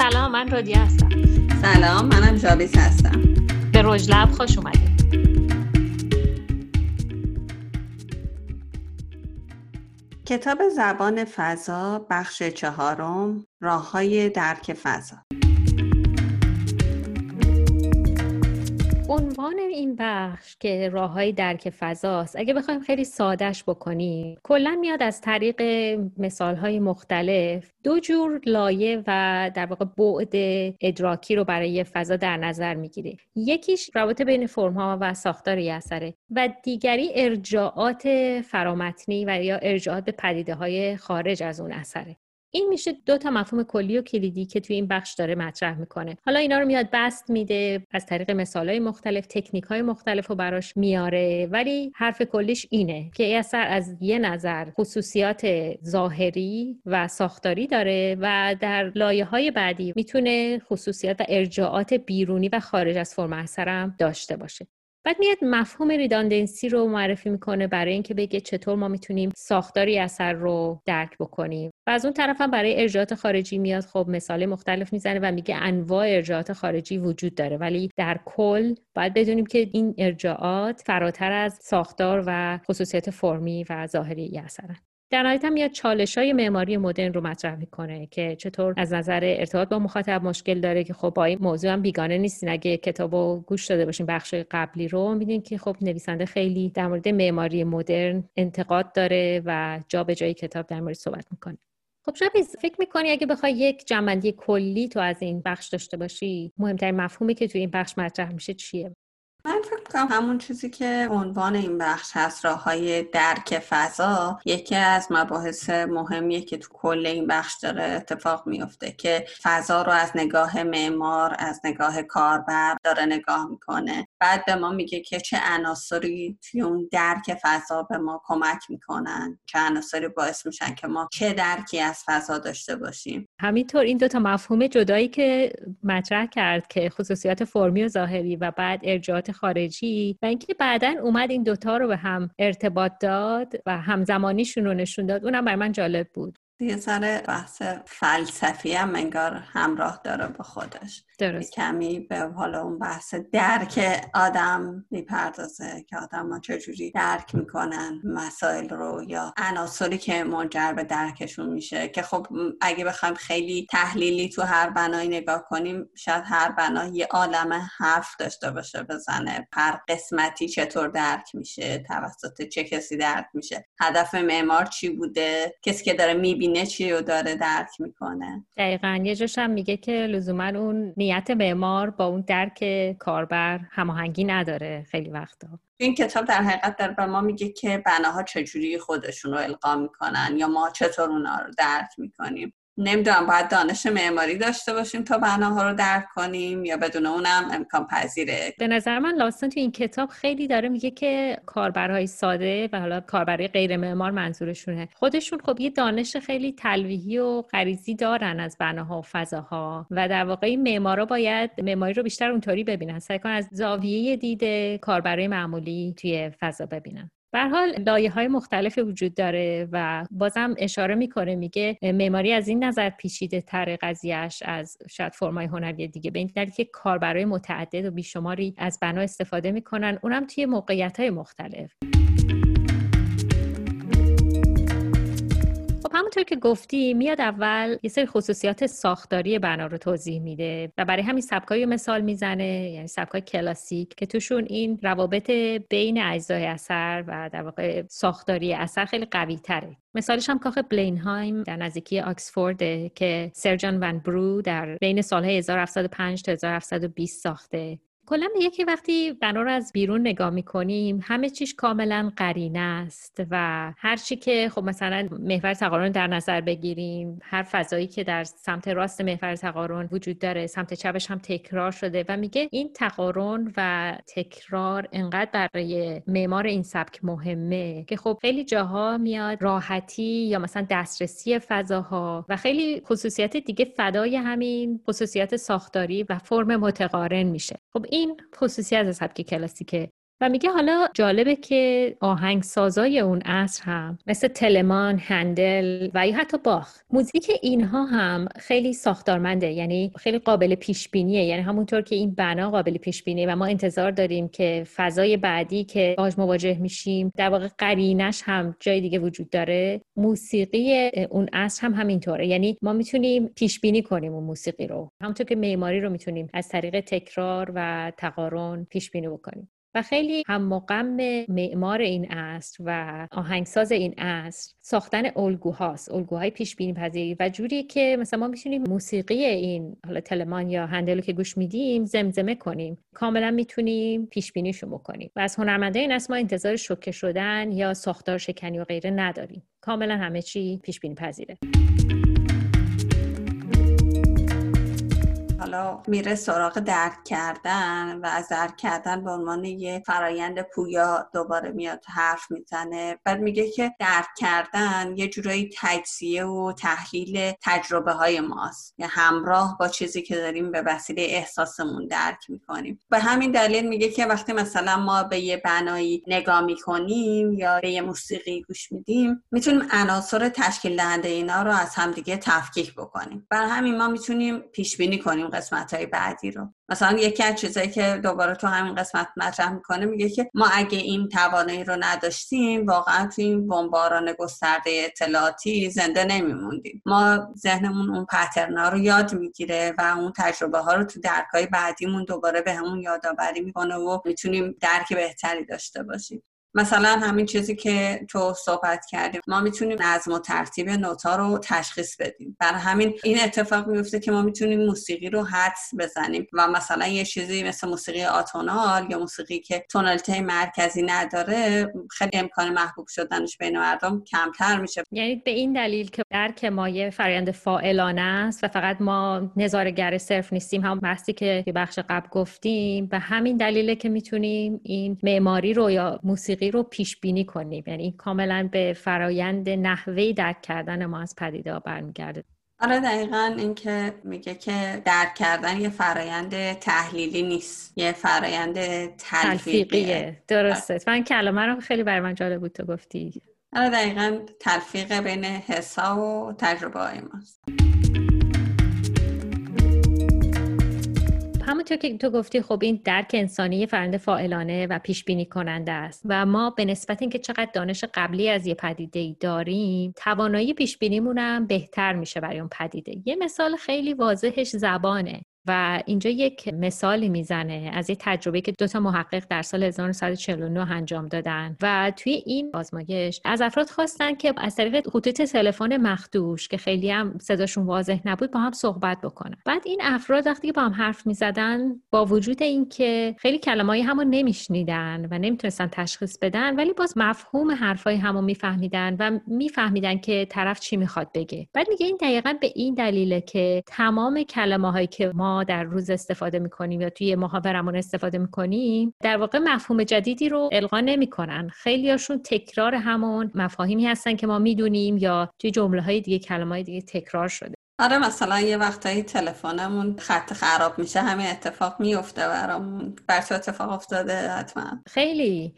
سلام من رودی هستم. سلام منم جابیس هستم. به رژ لب خوش اومدید. کتاب زبان فضا بخش چهارم راه های درک فضا. عنوان این بخش که راه های درک فضاست. اگه بخوایم خیلی سادش بکنیم کلا میاد از طریق مثال های مختلف. دو جور لایه و در واقع بعد ادراکی رو برای فضا در نظر می‌گیره یکیش رابطه بین فرم ها و ساختار اثره و دیگری ارجاعات فرامتنی و یا ارجاعات به پدیده های خارج از اون اثره. این میشه دو تا مفهوم کلی و کلیدی که توی این بخش داره مطرح می‌کنه. حالا اینا رو میاد بست میده از طریق مثالهای مختلف تکنیک های مختلف رو براش میاره ولی حرف کلیش اینه که اثر از یه نظر خصوصیات ظاهری و ساختاری داره و در لایه های بعدی می‌تونه خصوصیات و ارجاعات بیرونی و خارج از فرم اثرم داشته باشه. بعد میاد مفهوم ریداندنسی رو معرفی می‌کنه برای اینکه بگه چطور ما می‌تونیم ساختاری اثر رو درک بکنیم. و از اون طرف هم برای ارجاعات خارجی میاد خب مثال مختلف می‌زنه و میگه انواع ارجاعات خارجی وجود داره. ولی در کل باید بدونیم که این ارجاعات فراتر از ساختار و خصوصیت فرمی و ظاهری اثرن. در نهایت هم میاد چالش های معماری مدرن رو مطرح می‌کنه که چطور از نظر ارتباط با مخاطب مشکل داره که خب با این موضوع هم بیگانه نیستین. اگه کتاب رو گوش داده باشین بخش قبلی رو میدین که خب نویسنده خیلی در مورد معماری مدرن انتقاد داره و جا به جای کتاب در مورد صحبت می‌کنه. خب شبیز فکر می‌کنی اگه بخوای یک جنبندی کلی تو از این بخش داشته باشی مهمترین مفهومی که تو این بخش مطرح میشه چیه؟ من فکر کنم همون چیزی که عنوان این بخش هست راه های درک فضا یکی از مباحث مهمیه که تو کل این بخش داره اتفاق میفته که فضا رو از نگاه معمار از نگاه کاربر داره نگاه می‌کنه. بعد به ما میگه که چه عناصری توی اون درک فضا به ما کمک می‌کنن چه عناصری باعث میشن که ما چه درکی از فضا داشته باشیم. همینطور این دوتا مفهوم جدایی که مطرح کرد که خصوصیات فرمی و ظاهری و بعد ارجاعات خارجی و اینکه بعدا اومد این دوتا رو به هم ارتباط داد و همزمانیشون رو نشون داد. اونم بر من جالب بود. یه ذره بحث فلسفی هم انگار همراه داره با خودش. درست. کمی به حالا اون بحث درک آدم می‌پردازه که آدم ما چجوری درک می‌کنن مسائل رو یا عناصری که منجر به درکشون میشه که خب اگه بخوایم خیلی تحلیلی تو هر بنایی نگاه کنیم شاید هر بنا یه عالم حرف داشته باشه بزنه هر قسمتی چطور درک میشه توسط چه کسی درک میشه هدف معمار چی بوده کسی که داره می‌بینه چی رو داره درک می‌کنه دقیقا یه جاش هم میگه که لزوما اون نیت معمار با اون درک کاربر هماهنگی نداره خیلی وقتا. این کتاب در حقیقت در به ما میگه که بناها چجوری خودشون رو القا می‌کنن یا ما چطور اونا رو درک می‌کنیم. نمی‌دونم باید دانش معماری داشته باشیم تا بناها رو درک کنیم یا بدون اونم امکان پذیره. به نظر من لاستن تو این کتاب خیلی داره میگه که کاربرهای ساده و حالا کاربرهای غیر معمار منظورشونه. خودشون خب یه دانش خیلی تلویحی و غریزی دارن از بناها و فضاها و در واقع معمارا باید معماری رو بیشتر اونطوری ببینن. سعی کنن از زاویه دید کاربرای معمولی توی فضا ببینن. به حال لایه های مختلفی وجود داره و بازم اشاره می‌کنه میگه معماری از این نظر پیچیده تر قضیهش از شاید فرمای هنری دیگه. به این دلیل که کاربرای متعدد و بیشماری از بنا استفاده می‌کنن. اونم توی موقعیت های مختلف. خب همونطور که گفتی میاد اول یه سری خصوصیات ساختاری بنا رو توضیح میده و برای همین سبکای مثال می‌زنه یعنی سبکای کلاسیک که توشون این روابط بین اجزای اثر و در واقع ساختاری اثر خیلی قوی تره مثالش هم کاخ بلینهایم در نزدیکی آکسفورد که سرجان ون برو در بین سالهای 1705 تا 1720 ساخته. کلا میگه که وقتی بنا رو از بیرون نگاه می‌کنیم همه چیش کاملا قرینه است و هر چی که خب مثلا محور تقارن در نظر بگیریم هر فضایی که در سمت راست محور تقارن وجود داره سمت چپش هم تکرار شده و میگه این تقارن و تکرار انقدر برای معمار این سبک مهمه که خب خیلی جاها میاد راحتی یا مثلا دسترسی فضاها و خیلی خصوصیت دیگه فدای همین خصوصیت ساختاری و فرم متقارن میشه. خب این خصوصیت از سبک کلاسیکه و میگه حالا جالبه که آهنگسازای اون عصر هم مثل تلمان، هندل و یا حتی باخ موزیک اینها هم خیلی ساختارمنده یعنی خیلی قابل پیش بینیه یعنی همونطور که این بنا قابل پیش بینیه و ما انتظار داریم که فضای بعدی که باش مواجه میشیم در واقع قرینش هم جای دیگه وجود داره. موسیقی اون عصر هم همینطوره. یعنی ما می‌تونیم پیش بینی کنیم اون موسیقی رو. همونطور که معماری رو می‌تونیم از طریق تکرار و تقارن پیش بینی بکنیم. و خیلی هم مقام معمار این عصر و آهنگساز این عصر ساختن الگوهاست الگوهای پیش بینی پذیری و جوری که مثلا ما می‌تونیم موسیقی این حالا تلمان یا هندلو که گوش میدیم زمزمه کنیم. کاملا می‌تونیم پیش بینیشو بکنیم و از هنرمنده این ما انتظار شوکه شدن یا ساختار شکنی و غیره نداریم. کاملا همه چی پیش بینی پذیره. حالا میره سراغ درک کردن و از درک کردن به عنوان یه فرایند پویا دوباره میاد حرف می‌زنه. بعد میگه که درک کردن یه جورایی تجزیه و تحلیل تجربه های ماست. یا همراه با چیزی که داریم به وسیله احساسمون درک می‌کنیم. به همین دلیل میگه که وقتی مثلا ما به یه بنایی نگاه می‌کنیم یا به یه موسیقی گوش میدیم می‌تونیم عناصر تشکیل دهنده اینا رو از همدیگه تفکیک بکنیم. بر همین ما می‌تونیم پیش بینی کنیم قسمت های بعدی رو. مثلا یکی از چیزایی که دوباره تو همین قسمت مطرح می‌کنه میگه که ما اگه این توانایی رو نداشتیم واقعا تو این بمباران گسترده اطلاعاتی زنده نمیموندیم. ما ذهنمون اون پترنا رو یاد می‌گیره و اون تجربه ها رو تو درکای بعدیمون دوباره به همون یادآوری می‌کنه و می‌تونیم درک بهتری داشته باشیم. مثلا همین چیزی که تو صحبت کردیم ما می‌تونیم نظم و ترتیب نوتا رو تشخیص بدیم. برای همین این اتفاق میفته که ما می‌تونیم موسیقی رو حدس بزنیم و مثلا یه چیزی مثل موسیقی آتونال یا موسیقی که تونالیته مرکزی نداره خیلی امکان محبوب شدنش بین مردم کمتر میشه. یعنی به این دلیل که درک مایه فرآیند فاعلانه است و فقط ما نظارگر صرف نیستیم هم بحثی که بخش قبل گفتیم. به همین دلیله که می‌تونیم این معماری رو یا موسیقی موسیقی رو پیش بینی کنیم. یعنی کاملا به فرایند نحوه درک کردن ما از پدیده برمیگرده. آره دقیقا اینکه میگه که درک کردن یه فرایند تحلیلی نیست یه فرایند تلفیقیه. درسته. من کلمه رو خیلی برای من جالب بود تو گفتی. آره دقیقا تلفیق بین حسا و تجربه های ماست. همونطور که تو گفتی خب این درک انسانی فرنده فاعلانه و پیش بینی کننده است و ما به نسبت اینکه چقدر دانش قبلی از یه پدیده ای داریم توانایی پیش بینیمون هم بهتر میشه برای اون پدیده. یه مثال خیلی واضحش زبانه. و اینجا یک مثالی می‌زنه از یه تجربه که دو تا محقق در سال 1949 انجام دادن. و توی این آزمایش از افراد خواستن که از طریق خطوط تلفن مخدوش که خیلی هم صداشون واضح نبود با هم صحبت بکنن. بعد این افراد وقتی با هم حرف می‌زدن با وجود اینکه خیلی کلمه‌ای همو نمیشنیدن و نمی‌تونستن تشخیص بدن ولی باز مفهوم حرفای همو میفهمیدن و میفهمیدن که طرف چی می‌خواد بگه. بعد میگه این دقیقا به این دلیله که تمام کلمه هایی که ما در روز استفاده می‌کنیم یا توی محاورمون استفاده می‌کنیم در واقع مفهوم جدیدی رو القا نمی‌کنن. خیلیاشون تکرار همون مفاهیمی هستن که ما می‌دونیم یا توی جمله های دیگه کلمه های دیگه تکرار شده. آره مثلا یه وقتایی تلفنمون خط خراب میشه همه اتفاق میفته برامون. بر تو اتفاق افتاده حتما. خیلی.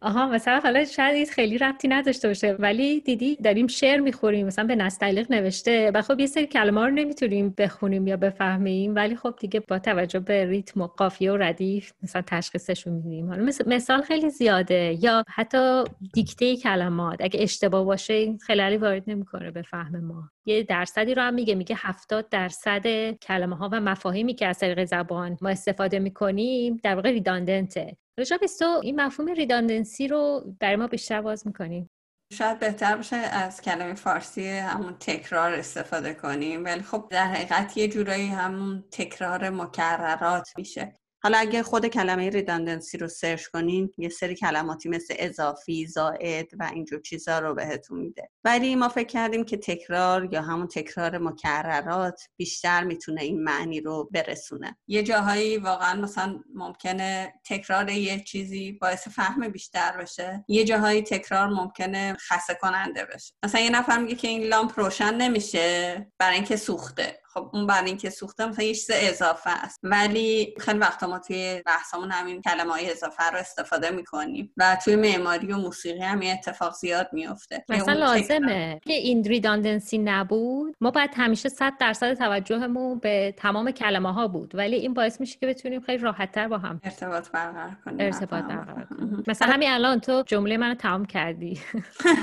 آها مثلا حالا شاید خیلی ربطی نداشته باشه ولی دیدی داریم شعر می‌خوریم مثلا به نستعلیق نوشته. و خب یه سری کلمه رو نمی‌تونیم بخونیم یا بفهمیم ولی خب دیگه با توجه به ریتم و قافیه و ردیف مثلا تشخیصش رو میدیم. حالا مثال خیلی زیاده. یا حتی دیکته کلمات. اگه اشتباه باشه این خلالی وارد نمی‌کنه به فهم ما. یه درصدی رو هم میگه میگه 70 درصد کلمه ها و مفاهیمی که از طریق زبان ما استفاده می‌کنیم در واقع ریداندنته رجا تو این مفهوم ریداندنسی رو برای ما بیشتر باز می‌کنیم. شاید بهتر باشه از کلمه فارسی همون تکرار استفاده کنیم. ولی خب در حقیقت یه جورایی همون تکرار مکررات میشه. حالا اگه خود کلمه ریداندنسی رو سرچ کنین یه سری کلماتی مثل اضافی، زائد و اینجور چیزا رو بهتون میده. ولی ما فکر کردیم که تکرار یا همون تکرار مکررات بیشتر می‌تونه این معنی رو برسونه. یه جاهایی واقعا مثلا ممکنه تکرار یه چیزی باعث فهم بیشتر بشه. یه جاهایی تکرار ممکنه خسته کننده بشه. مثلا یه نفر میگه که این لامپ روشن نمیشه برای اینکه سوخته. خب اون برای اینکه سوخته مثلا یه چیز اضافه است. ولی خیلی وقتا ما توی بحثمون همین کلمه های اضافه رو استفاده می‌کنیم و توی معماری و موسیقی هم یه اتفاق زیاد میفته مثلا لازمه که این ریداندنسی نبود. ما باید همیشه 100 درصد توجهمون به تمام کلمه ها بود. ولی این باعث میشه که بتونیم خیلی راحت تر با هم ارتباط برقرار کنیم ارتباط برقرار کنیم. مثلا همین الان تو جمله منو تمام کردی.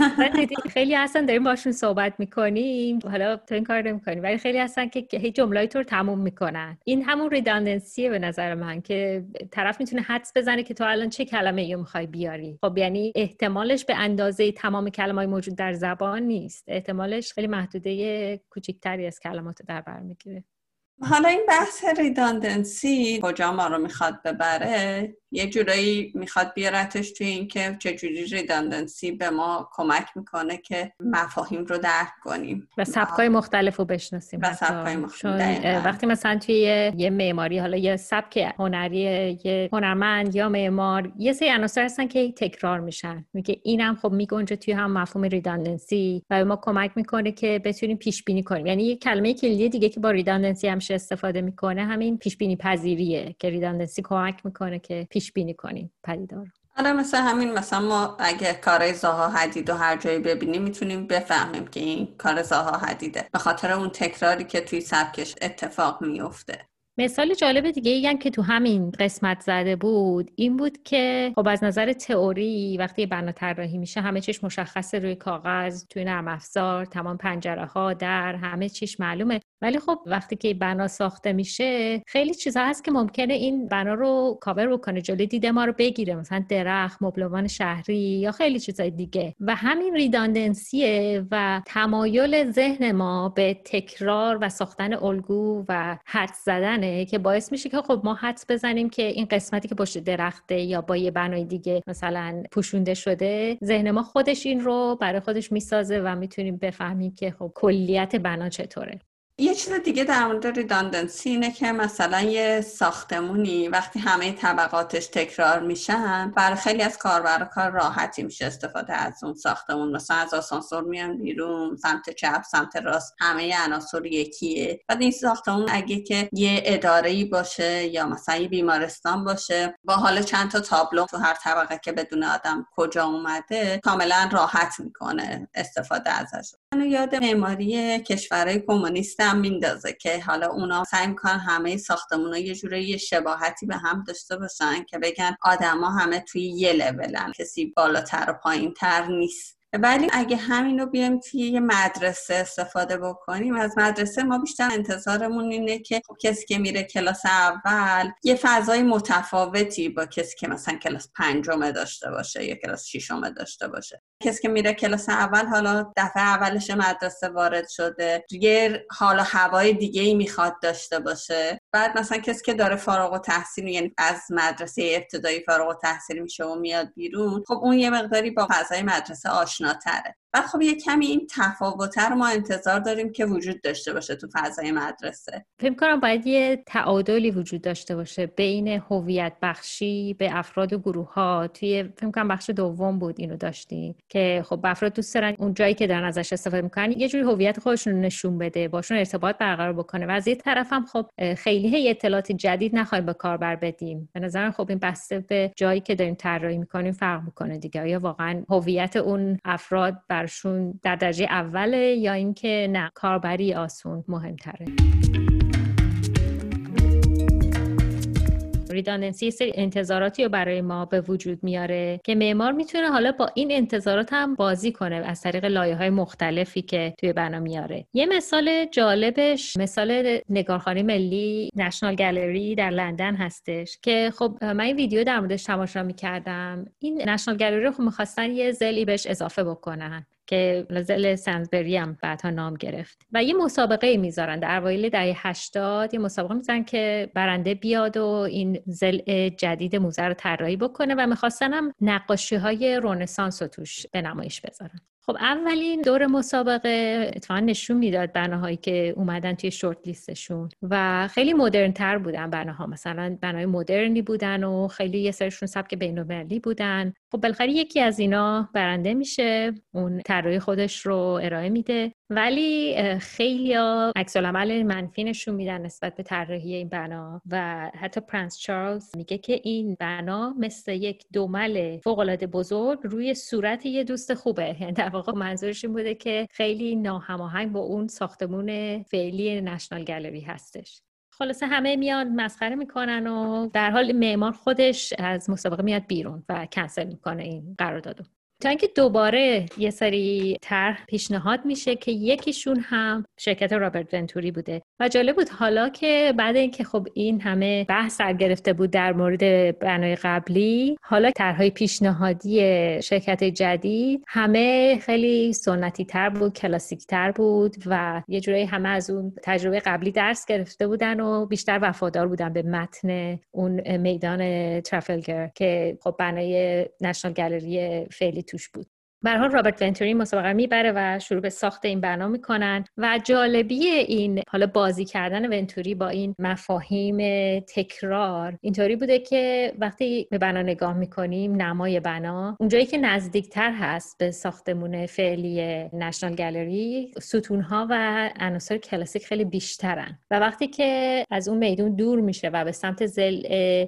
خیلی اصلا داریم باشون صحبت می‌کنیم. حالا تو این کار نمی‌کنیم ولی خیلی هستن که هی جملای تو رو تموم می‌کنن. این همون ریداندنسیه به نظر من که طرف می‌تونه حدس بزنه که تو الان چه کلمه ای می‌خوای بیاری. خب یعنی احتمالش به اندازه تمام کلمه موجود در زبان نیست. احتمالش خیلی محدوده کوچیکتری از کلمات در بر می‌گیره. حالا این بحث ریداندنسی کجا ما رو می‌خواد ببره؟ یه جورایی می‌خواد بیارتش توی اینکه چجوری ریداندنسی به ما کمک می‌کنه که مفاهیم رو درک کنیم. و سبکای مختلف رو بشناسیم و سبکای مختلف وقتی مثلا توی یه معماری حالا یه سبک هنری یه هنرمند یا معمار یه سری عناصر هستن که تکرار میشن. میگه اینم خب میگنجه توی هم مفهوم ریداندنسی و به ما کمک می‌کنه که بتونیم پیش بینی کنیم. یعنی یه کلمه کلیدی دیگه که با ریداندنسی همیشه استفاده می‌کنه همین پیش بینی پذیریه که ریداندنسی کمک می‌کنه که پیش بینی کنیم پدیدار آره مثل همین مثلا ما اگه کار زاها حدید و هر جایی ببینیم می‌تونیم بفهمیم که این کار زاها حدیده. به خاطر اون تکراری که توی سبکش اتفاق میفته مثال جالب دیگه ای هم که تو همین قسمت زده بود این بود که خب از نظر تئوری وقتی بنا طراحی میشه همه چیش مشخصه روی کاغذ توی نرم افزار تمام پنجره ها در همه چیش معلومه. ولی خب وقتی که بنا ساخته میشه خیلی چیزها هست که ممکنه این بنا رو کاور بکنه جلوی دید ما رو بگیره مثلا درخت مبلمان شهری یا خیلی چیزای دیگه. و همین ریداندنسیه و تمایل ذهن ما به تکرار و ساختن الگو و حد زدنه که باعث میشه که خب ما حدس بزنیم که این قسمتی که پشت درخته یا با یه بنای دیگه مثلا پوشونده شده ذهن ما خودش این رو برای خودش می‌سازه و می‌تونیم بفهمیم که خب کلیت بنا چطوره. یه چیز دیگه در مورد ریداندنسی اینه که مثلا یه ساختمونی وقتی همه طبقاتش تکرار میشن برای خیلی از کاربر کار راحتی میشه استفاده از اون ساختمون. مثلا از آسانسور میان بیرون سمت چپ سمت راست همه عناصر یکیه. بعد این ساختمون اگه که یه اداره باشه یا مثلا یه بیمارستان باشه با حال چند تا تابلو تو هر طبقه که بدون آدم کجا اومده کاملا راحت می‌کنه استفاده ازش. منو یاد معماری کشورهای کمونیست هم میندازه که حالا اونا سعی می‌کنن همه ساختمون یه جوره یه شباهتی به هم داشته باشن که بگن آدما همه توی یه لولن کسی بالاتر و پایین تر نیست. ولی اگه همین رو بیایم توی یه مدرسه استفاده بکنیم از مدرسه ما بیشتر انتظارمون اینه که خب کسی که میره کلاس اول یه فضای متفاوتی با کسی که مثلا کلاس پنجم داشته باشه یا کلاس ششم داشته باشه. کسی که میره کلاس اول حالا دفعه اولش مدرسه وارد شده یه حالا هوای دیگه ای می‌خواد داشته باشه. بعد مثلا کسی که داره فارغ و تحصیل یعنی از مدرسه ابتدایی فارغ و تحصیل میشه و میاد بیرون خب اون یه مقداری با فضای مدرسه آشناتره بعد خب یه کمی این تفاوتر ما انتظار داریم که وجود داشته باشه تو فضای مدرسه. فکر کنم باید یه تعادلی وجود داشته باشه بین هویت بخشی به افراد و گروه ها توی فکر کنم بخش دوم بود اینو داشتیم که خب افراد دوست دارن اون جایی که دارن ازش استفاده می‌کنن یه جوری هویت خودشون رو نشون بده باشون ارتباط برقرار بکنه. و از یه طرف هم خب خیلی هی اطلاعات جدید نخوایم به کاربر بدیم. به نظرم خب این بسته به جایی که داریم طراحی می‌کنیم فرق می‌کنه دیگه. یا واقعا هویت اون افراد برشون در درجه اوله یا اینکه نه کاربری آسون مهمتره. ریداندنسی سری انتظاراتی رو برای ما به وجود میاره که معمار می‌تونه حالا با این انتظارات هم بازی کنه از طریق لایه های مختلفی که توی بنا میاره. یه مثال جالبش مثال نگارخانه ملی نشنال گالری در لندن هستش که خب من این ویدیو در موردش تماشا می‌کردم. این نشنال گالری خب می‌خواستن یه زلی بهش اضافه بکنن. که زل سنزبری هم بعدها نام گرفت. و یه مسابقه می‌ذارن در اوایل دهه 80 یه مسابقه می‌ذارن که برنده بیاد و این زل جدید موزه رو طراحی بکنه و می‌خواستن هم نقاشی های رونسانس رو توش به نمایش بذارن. خب اولین دور مسابقه اتفاقا نشون می‌داد بناهایی که اومدن توی شورت لیستشون و خیلی مدرن تر بودن بناها. مثلا بنای مدرنی بودن و خیلی یه سرشون سبک بین‌المللی بودن. خب بالاخره یکی از اینا برنده میشه اون طراحی خودش رو ارائه میده. ولی خیلی عکس العمل منفی نشون میدن نسبت به طراحی این بنا و حتی پرنس چارلز میگه که این بنا مثل یک دومل فوق العاده بزرگ روی صورت یه دوست خوبه. یعنی واقع منظورش این بوده که خیلی ناهماهنگ با اون ساختمون فعلی نشنال گالری هستش. خلاصه همه میان مسخره می‌کنن و در حال معمار خودش از مسابقه میاد بیرون و کنسل می‌کنه این قراردادو. تا اینکه دوباره یه سری طرح پیشنهاد میشه که یکیشون هم شرکت رابرت ونتوری بوده. و جالب بود حالا که بعد اینکه خب این همه بحث سر گرفته بود در مورد بنای قبلی حالا طرحهای پیشنهادی شرکت جدید همه خیلی سنتی تر بود کلاسیک تر بود و یه جورایی همه از اون تجربه قبلی درس گرفته بودن و بیشتر وفادار بودن به متن اون میدان ترافلگر که خب بنای نشنال گالری فعلی توش بود. حال رابرت ونتوری مسابقه می‌بره و شروع به ساخت این بنا می‌کنن و جالبی این حالا بازی کردن ونتوری با این مفاهیم تکرار اینطوری بوده که وقتی به بنا نگاه می‌کنیم نمای بنا اونجایی که نزدیکتر هست به ساختمون فعلی نشنال گالری ستونها و عناصر کلاسیک خیلی بیشترن. و وقتی که از اون میدون دور میشه و به سمت زل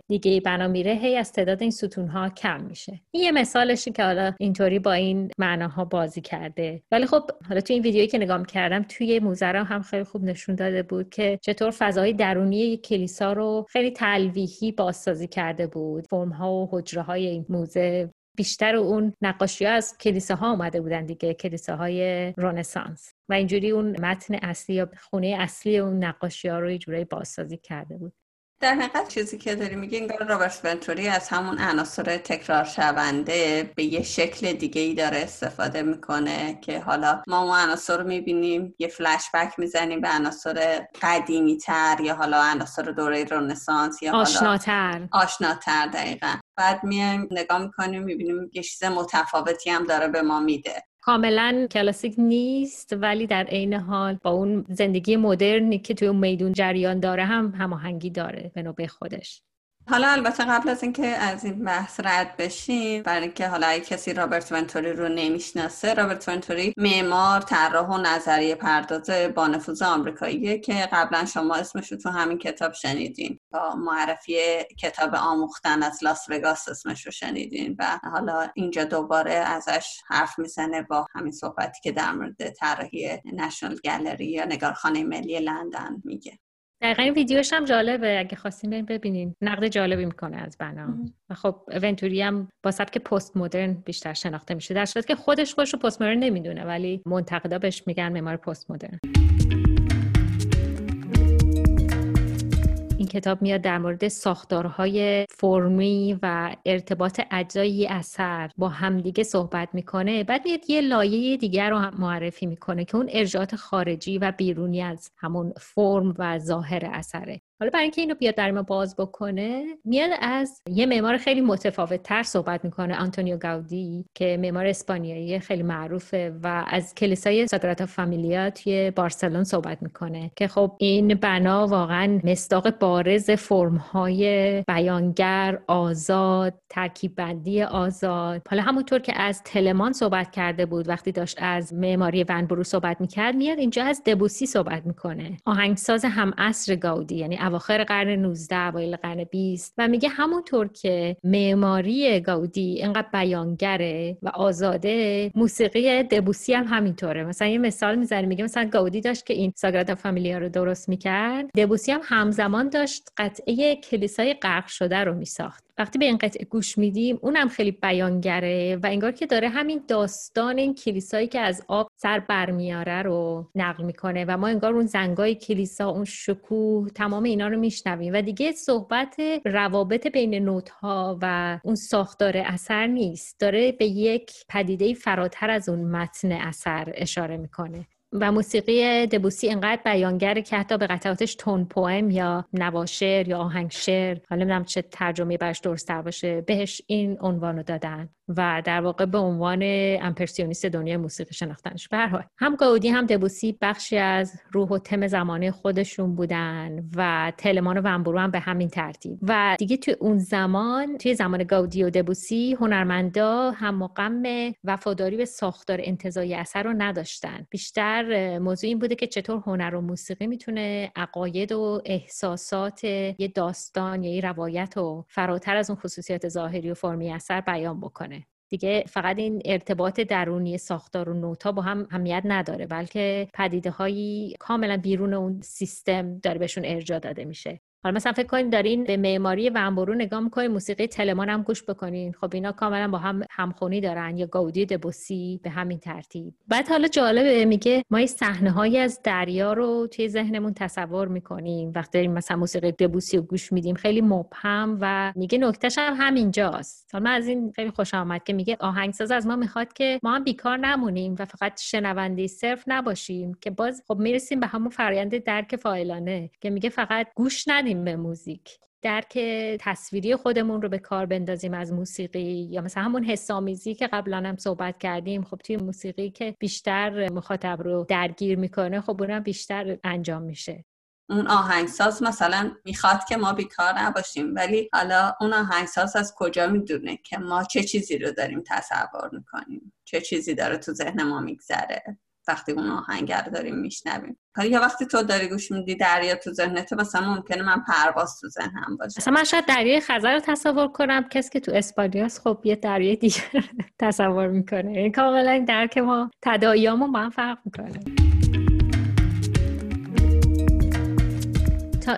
دیگه بنا میره هی از تعداد این ستونها کم میشه. این یه مثالشه که حالا اینطوری با این معناها بازی کرده. ولی خب حالا تو این ویدیویی که نگاه کردم توی موزرا هم خیلی خوب نشون داده بود که چطور فضای درونی یک کلیسا رو خیلی تلویحی بازسازی کرده بود. فرم ها و حجره های این موزه بیشتر اون نقاشی ها از کلیساها اومده بودن دیگه کلیساهای رنسانس. و اینجوری اون متن اصلی یا خونه اصلی اون نقاشی ها رو یه جورایی بازسازی کرده بود. در حقیقت چیزی که داری میگی انگار رابرت ونتوری از همون عناصر تکرار شونده به یه شکل دیگه ای داره استفاده می‌کنه که حالا ما اون عناصر رو می‌بینیم یه فلش بک می‌زنیم به عناصر قدیمی تر یا حالا عناصر دوره رنسانس یا آشناتر. آشناتر دقیقا. بعد میایم نگاه می‌کنیم می‌بینیم یه چیز متفاوتی هم داره به ما میده. کاملا کلاسیک نیست ولی در عین حال با اون زندگی مدرنی که توی اون میدون جریان داره هم هماهنگی داره به نوبه خودش. حالا البته قبل از اینکه از این بحث رد بشیم برای اینکه حالا اگه کسی رابرت ونتوری رو نمی‌شناسه رابرت ونتوری معمار طراح و نظریه پرداز با نفوذ آمریکاییه که قبلا شما اسمش رو تو همین کتاب شنیدین. با معرفی کتاب آموختن از لاس وگاس اسمش رو شنیدین و حالا اینجا دوباره ازش حرف می‌زنه با همین صحبتی که در مورد طراحی نشنال گالری یا نگارخانه ملی لندن میگه. دقیقا این ویدیوش هم جالبه. اگه خواستین بریم ببینین. نقد جالبی می‌کنه از بنا. و خب ونتوری هم با سبک پست مدرن بیشتر شناخته میشه. در صورتی که خودش خودش رو پست مدرن نمی‌دونه ولی منتقدا بهش میگن معمار پست مدرن کتاب میاد در مورد ساختارهای فرمی و ارتباط اجزای اثر با همدیگه صحبت می‌کنه. بعد میاد یه لایه دیگر رو هم معرفی می‌کنه که اون ارجاعات خارجی و بیرونی از همون فرم و ظاهر اثره. حالا برای اینکه اینو بیاد در ما باز بکنه میاد از یه معمار خیلی متفاوت تر صحبت می‌کنه آنتونیو گاودی که معمار اسپانیایی خیلی معروفه و از کلیسای ساگراتا فامیلیا توی بارسلون صحبت می‌کنه که خب این بنا واقعا مصداق بارز فرمهای بیانگر آزاد ترکیب بندی آزاد. حالا همونطور که از تلمان صحبت کرده بود وقتی داشت از معماری ونبرو صحبت می‌کرد میاد اینجا از دبوسی صحبت می‌کنه. آهنگساز هم عصر گاودی یعنی اواخر قرن 19 اوایل قرن 20 و میگه همونطور که معماری گاودی اینقدر بیانگره و آزاده موسیقی دبوسی هم همینطوره. مثلا یه مثال می‌زنه میگه مثلا گاودی داشت که این ساگرادا فامیلیا رو درست می‌کرد. دبوسی هم همزمان داشت قطعه کلیسای غرق شده رو میساخت. وقتی به این قطعه گوش میدیم اونم خیلی بیانگره و انگار که داره همین داستان این کلیسایی که از آب سر برمیاره رو نقل می‌کنه و ما انگار اون زنگای کلیسا اون شکوه تمام اینا رو میشنویم و دیگه صحبت روابط بین نوت ها و اون ساختار اثر نیست. داره به یک پدیده فراتر از اون متن اثر اشاره می‌کنه. و موسیقی دبوسی انقدر بیانگره که حتی به قطعاتش تون پویم یا نواشر یا آهنگ شعر حالا نمی‌دونم چه ترجمه برش درست باشه بهش این عنوان رو دادن و در واقع به عنوان امپرسیونیست دنیای موسیقی شناختنش. به حال هم گاودی هم دبوسی بخشی از روح و تم زمانه خودشون بودن و تلمان و ونبرو هم به همین ترتیب. و دیگه توی اون زمان توی زمان گاودی و دبوسی هنرمندا هم مقام وفاداری به ساختار انتظایی اثر رو نداشتن. بیشتر موضوع این بوده که چطور هنر و موسیقی می‌تونه عقاید و احساسات یه داستان یا یه روایت و فراتر از اون خصوصیات ظاهری و فرمی اثر بیان بکنه. دیگه فقط این ارتباط درونی ساختار و نوتا با هم همیت نداره بلکه پدیده هایی کاملا بیرون اون سیستم داره بهشون ارجا داده میشه. حالا مثلا فکر کنید دارین به معماری ونبرو نگاه می‌کنین موسیقی تلمان هم گوش بکنین. خب اینا کاملا با هم همخونی دارن یا گاودی دبوسی به همین ترتیب. بعد حالا جالبه میگه ما این صحنه هایی از دریا رو توی ذهنمون تصور می‌کنیم. وقتی داریم مثلا موسیقی دبوسی رو گوش میدیم خیلی مبهم و میگه نکتهش هم همینجاست. حالا من از این خیلی خوش آمد که میگه آهنگساز از ما می‌خواد که ما هم بیکار نمونیم و فقط شنونده صرف نباشیم که باز خب می‌رسیم به همون فرآیند درک فایلانه که میگه فقط گوش ندیم به موزیک؟ درک تصویری خودمون رو به کار بندازیم از موسیقی یا مثلا همون حسامیزی که قبلا هم صحبت کردیم. خب توی موسیقی که بیشتر مخاطب رو درگیر می‌کنه خب اونم بیشتر انجام میشه. اون آهنگساز مثلا می‌خواد که ما بیکار نباشیم ولی حالا اون آهنگساز از کجا می‌دونه که ما چه چیزی رو داریم تصور می‌کنیم؟ چه چیزی داره تو ذهن ما میگذره؟ وقتی اون آهنگر داریم میشنویم. یا وقتی تو داری گوش میدی دریا تو ذهنت مثلا ممکنه من پرواز تو ذهنم باشه. مثلا من شاید دریای خزر رو تصور کنم کسی که تو اسپانیاست خب یه دریای دیگه تصور می‌کنه. این کاملا درک ما تداعیامون با هم فرق می‌کنه.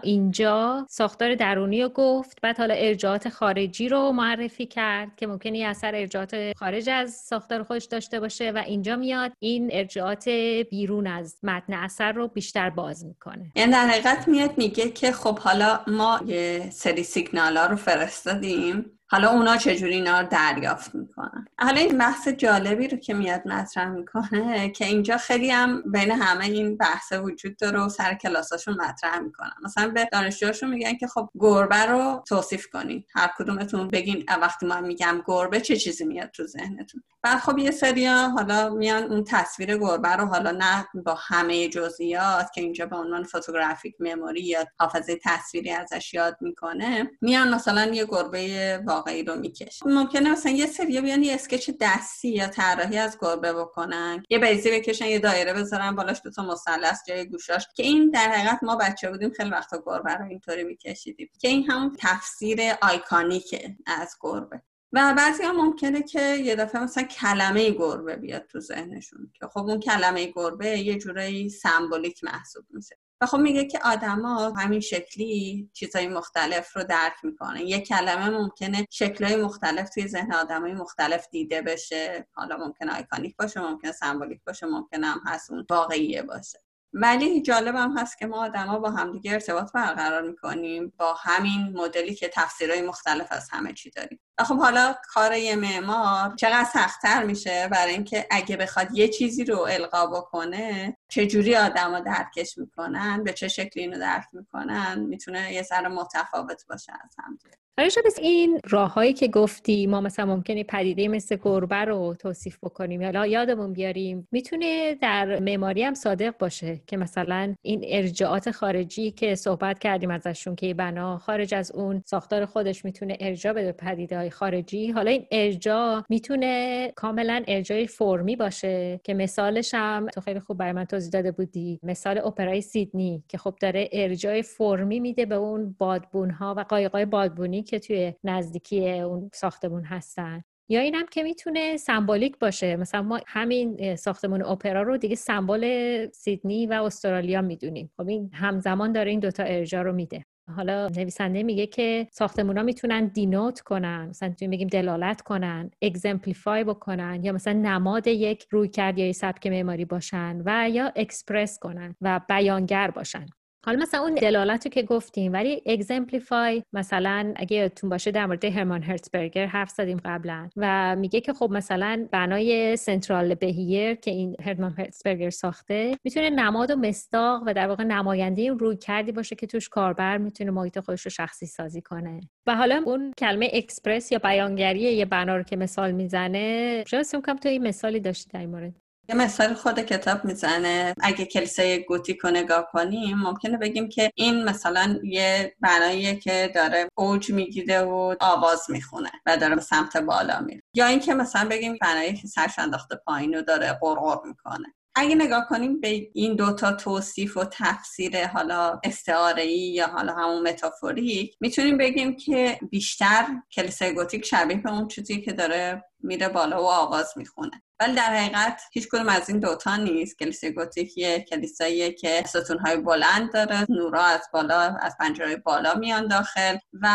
اینجا ساختار درونی رو گفت. بعد حالا ارجاعات خارجی رو معرفی کرد که ممکنه یه اثر ارجاعات خارج از ساختار خودش داشته باشه و اینجا میاد. این ارجاعات بیرون از متن اثر رو بیشتر باز می‌کنه. یعنی در حقیقت میاد میگه که خب حالا ما یه سری سیگنال ها رو فرستادیم حالا اونا چجوری اینا رو دریافت می‌کنن؟ حالا این بحث جالبی رو که میاد مطرح می‌کنه که اینجا خیلی هم بین همه این بحث وجود داره و سر کلاساشون مطرح می‌کنن. مثلا به دانشجوهاشون میگن که خب گربه رو توصیف کنین. هر کدومتون بگین وقتی ما میگم گربه چه چیزی میاد تو ذهنتون؟ بعد خب یه سریا حالا میان اون تصویر گربه رو حالا نه با همه جزئیات که اینجا به عنوان فوتوگرافیک مموری یا حافظه تصویری ازش یاد می‌کنه میان مثلا یه گربه واقعی رو می‌کشه ممکنه مثلا یه سری بیان یه اسکچ دستی یا طراحی از گربه بکنن یه بیزی بکشن یه دایره بذارن بالاش دو تا مثلث جای گوشاش که این در حقیقت ما بچه بودیم خیلی وقتا گربه رو اینطوری میکشیدیم که این همون تفسیر آیکانیکه از گربه. و بعضی ها ممکنه که یه دفعه مثلا کلمه گربه بیاد تو ذهنشون که خب اون کلمه گربه یه جورایی سمبولیک محسوب میشه. و خب میگه که آدما همین شکلی چیزهای مختلف رو درک می‌کنن. یه کلمه ممکنه شکلهای مختلف توی ذهن آدمای مختلف دیده بشه. حالا ممکنه آیکانیک باشه ممکنه سمبولیک باشه ممکنه هم هست اون واقعیه باشه. ولی جالب هم هست که ما آدما با همدیگه ارتباط برقرار می‌کنیم با همین مدلی که تفسیرهای مختلف از همه چی داریم. و خب حالا کار یه معمار چقدر سختتر میشه برای اینکه اگه بخواد یه چیزی رو القا بکنه چجوری آدما درکش می‌کنن به چه شکلی اینو درک می‌کنن می‌تونه یه ذره متفاوت باشه از هم. آره این راههایی که گفتی ما مثلا ممکنه پدیده مثل گربه رو توصیف بکنیم؟ یا یادمون بیاریم می‌تونه در معماری هم صادق باشه که مثلا این ارجاعات خارجی که صحبت کردیم ازشون که بنا خارج از اون ساختار خودش می‌تونه ارجاع بده پدیده های خارجی حالا این ارجاع می‌تونه کاملا ارجاع فرمی باشه که مثالش هم تو خیلی خوب برای من توضیح داده بودی. مثال اپرای سیدنی که خب داره ارجاع فرمی میده به اون بادبون ها و قایقای بادبونی که توی نزدیکی اون ساختمون هستن؟ یا اینم که می‌تونه symbolic باشه. مثلا ما همین ساختمون اپرا رو دیگه سمبل سیدنی و استرالیا می‌دونیم. خب این همزمان داره این دوتا ارجاع رو میده. حالا نویسنده میگه که ساختمونا می‌تونن denote کنن. مثلا میگیم دلالت کنن exemplify بکنن یا مثلا نماد یک رویکرد یا سبک معماری باشن و یا اکسپرس کنن و بیانگر باشن. حالا مثلا اون دلالت که گفتیم ولی exemplify مثلا اگه یادتون باشه در مورد هرمان هرتزبرگر حرف زدیم قبلا و میگه که خب مثلا بنای سنترال بهير که این هرمان هرتزبرگر ساخته می‌تونه نماد و مصداق و در واقع نماینده این رویکردی باشه که توش کاربر می‌تونه محیط خودش رو شخصی سازی کنه. و حالا اون کلمه اکسپرس یا بیانگری یه بنا رو که مثال می‌زنه شاید می‌کنم تو این مثالی داشتی در این مورد. یه مثال خود کتاب می‌زنه. اگه کلیسای گوتیک رو نگاه کنیم ممکنه بگیم که این مثلا یه بناییه که داره اوج می‌گیره و آواز می‌خونه و داره به سمت بالا میره. یا اینکه مثلا بگیم بنایی که سرش انداخته پایین و داره قرقر می‌کنه. اگه نگاه کنیم به این دوتا توصیف و تفسیر حالا استعاره یا حالا همون متافوریک می‌تونیم بگیم که بیشتر کلیسای گوتیک شبیه به اون چیزی که داره میره بالا و آواز می‌خونه. ولی در حقیقت هیچ کدوم از این دوتا نیست. کلیسای گوتیک کلیسایی که ستونهای بلند داره. نورا از بالا از پنجره بالا میان داخل و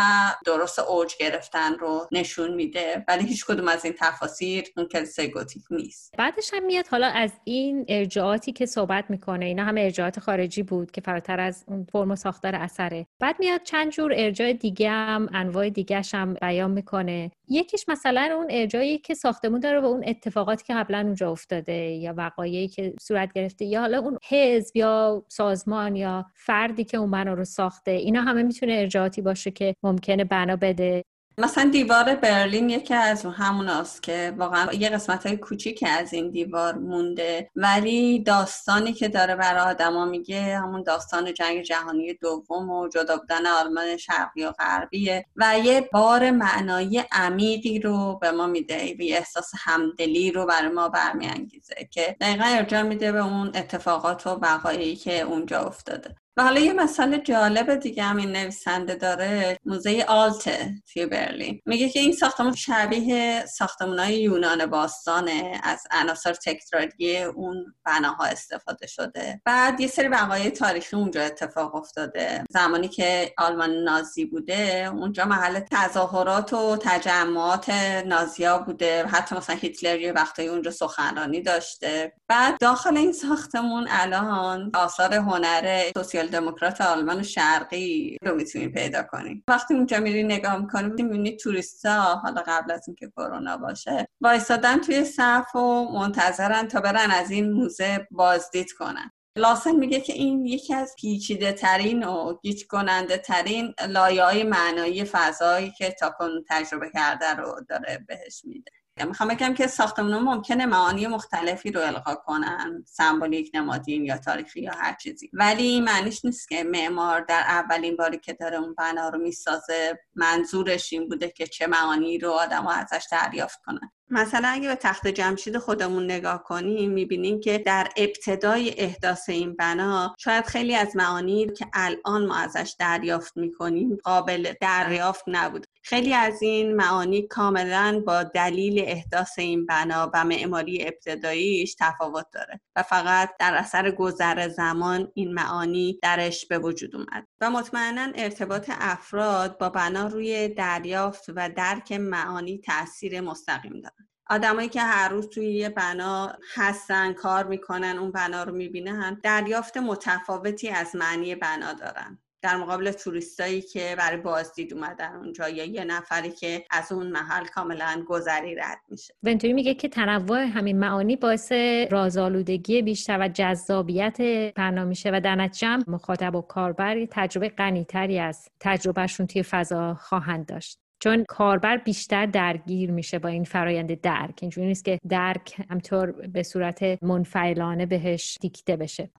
درست اوج گرفتن رو نشون میده. ولی هیچ کدوم از این تفاسیر اون کلیسای گوتیک نیست. بعدش هم میاد حالا از این ارجاعاتی که صحبت می‌کنه. اینا هم ارجاعات خارجی بود که فراتر از اون فرم و ساختار اثره. بعد میاد چند جور ارجاع دیگه هم انواع دیگه هم بیان می‌کنه. یکیش مثلا اون ارجایی که ساختمون داره و اون اتفاقاتی که قبلا اونجا افتاده یا وقایعی که صورت گرفته یا حالا اون حزب یا سازمان یا فردی که اون بنا رو ساخته اینا همه می‌تونه ارجاعاتی باشه که ممکنه بنا بده. مثلا دیوار برلین یکی از همون است که واقعا یه قسمت های کوچیک از این دیوار مونده. ولی داستانی که داره برای آدما میگه همون داستان جنگ جهانی دوم و جدا بودن آلمان شرقی و غربیه و یه بار معنایی عمیقی رو به ما میده. و یه احساس همدلی رو برای ما برمیانگیزه که دقیقا ارجاع میده به اون اتفاقات و وقایعی که اونجا افتاده. و حالا یه مسئله جالب دیگه هم این نویسنده داره موزه آلته توی برلین. میگه که این ساختمان شبیه ساختمان های یونان باستانه از عناصر تکراری اون بناها استفاده شده. بعد یه سری وقایع تاریخی اونجا اتفاق افتاده. زمانی که آلمان نازی بوده اونجا محل تظاهرات و تجمعات نازیا بوده. حتی مثلا هیتلر یه وقتایی اونجا سخنرانی داشته. بعد داخل این ساختمون الان آثار هنر سوسیال دموکرات آلمان شرقی رو می‌تونی پیدا کنی وقتی اونجا میری نگاه می‌کنی می‌بینی توریستا حالا قبل از اینکه کرونا باشه وایستادن توی صف و منتظرن تا برن از این موزه بازدید کنن. لاسن میگه که این یکی از پیچیده ترین و گیج کننده ترین لایه های معنایی فضایی که تاکن تجربه کرده رو داره بهش میده. می‌خوام بگم که ساختمان ممکنه معانی مختلفی رو القا کنن سمبولیک نمادین یا تاریخی یا هر چیزی. ولی معنیش نیست که معمار در اولین باری که داره اون بنا رو می‌سازه منظورش این بوده که چه معانی رو آدم ازش دریافت کنن. مثلا اگه به تخت جمشید خودمون نگاه کنیم می‌بینیم که در ابتدای احداث این بنا شاید خیلی از معانی که الان ما ازش دریافت می‌کنیم قابل دریافت نبود خیلی از این معانی کاملا با دلیل احداث این بنا و معماری ابتداییش تفاوت داره و فقط در اثر گذر زمان این معانی درش به وجود اومد. و مطمئنا ارتباط افراد با بنا روی دریافت و درک معانی تاثیر مستقیم داره آدمایی که هر روز توی یه بنا هستن کار می‌کنن اون بنا رو می‌بینن دریافت متفاوتی از معنی بنا دارن. در مقابل توریستایی که برای بازدید اومدن اونجا یا یه نفری که از اون محل کاملا گذری رد میشه. ونتوری میگه که تنوع همین معانی باعث رازآلودگی بیشتر و جذابیت بنا میشه و در نتیجه مخاطب و کاربر تجربه غنیتری از تجربهشون توی فضا خواهند داشت. چون کاربر بیشتر درگیر میشه با این فرایند درک. اینجوری نیست که درک همطور به صورت منفعلانه بهش دیکته بشه.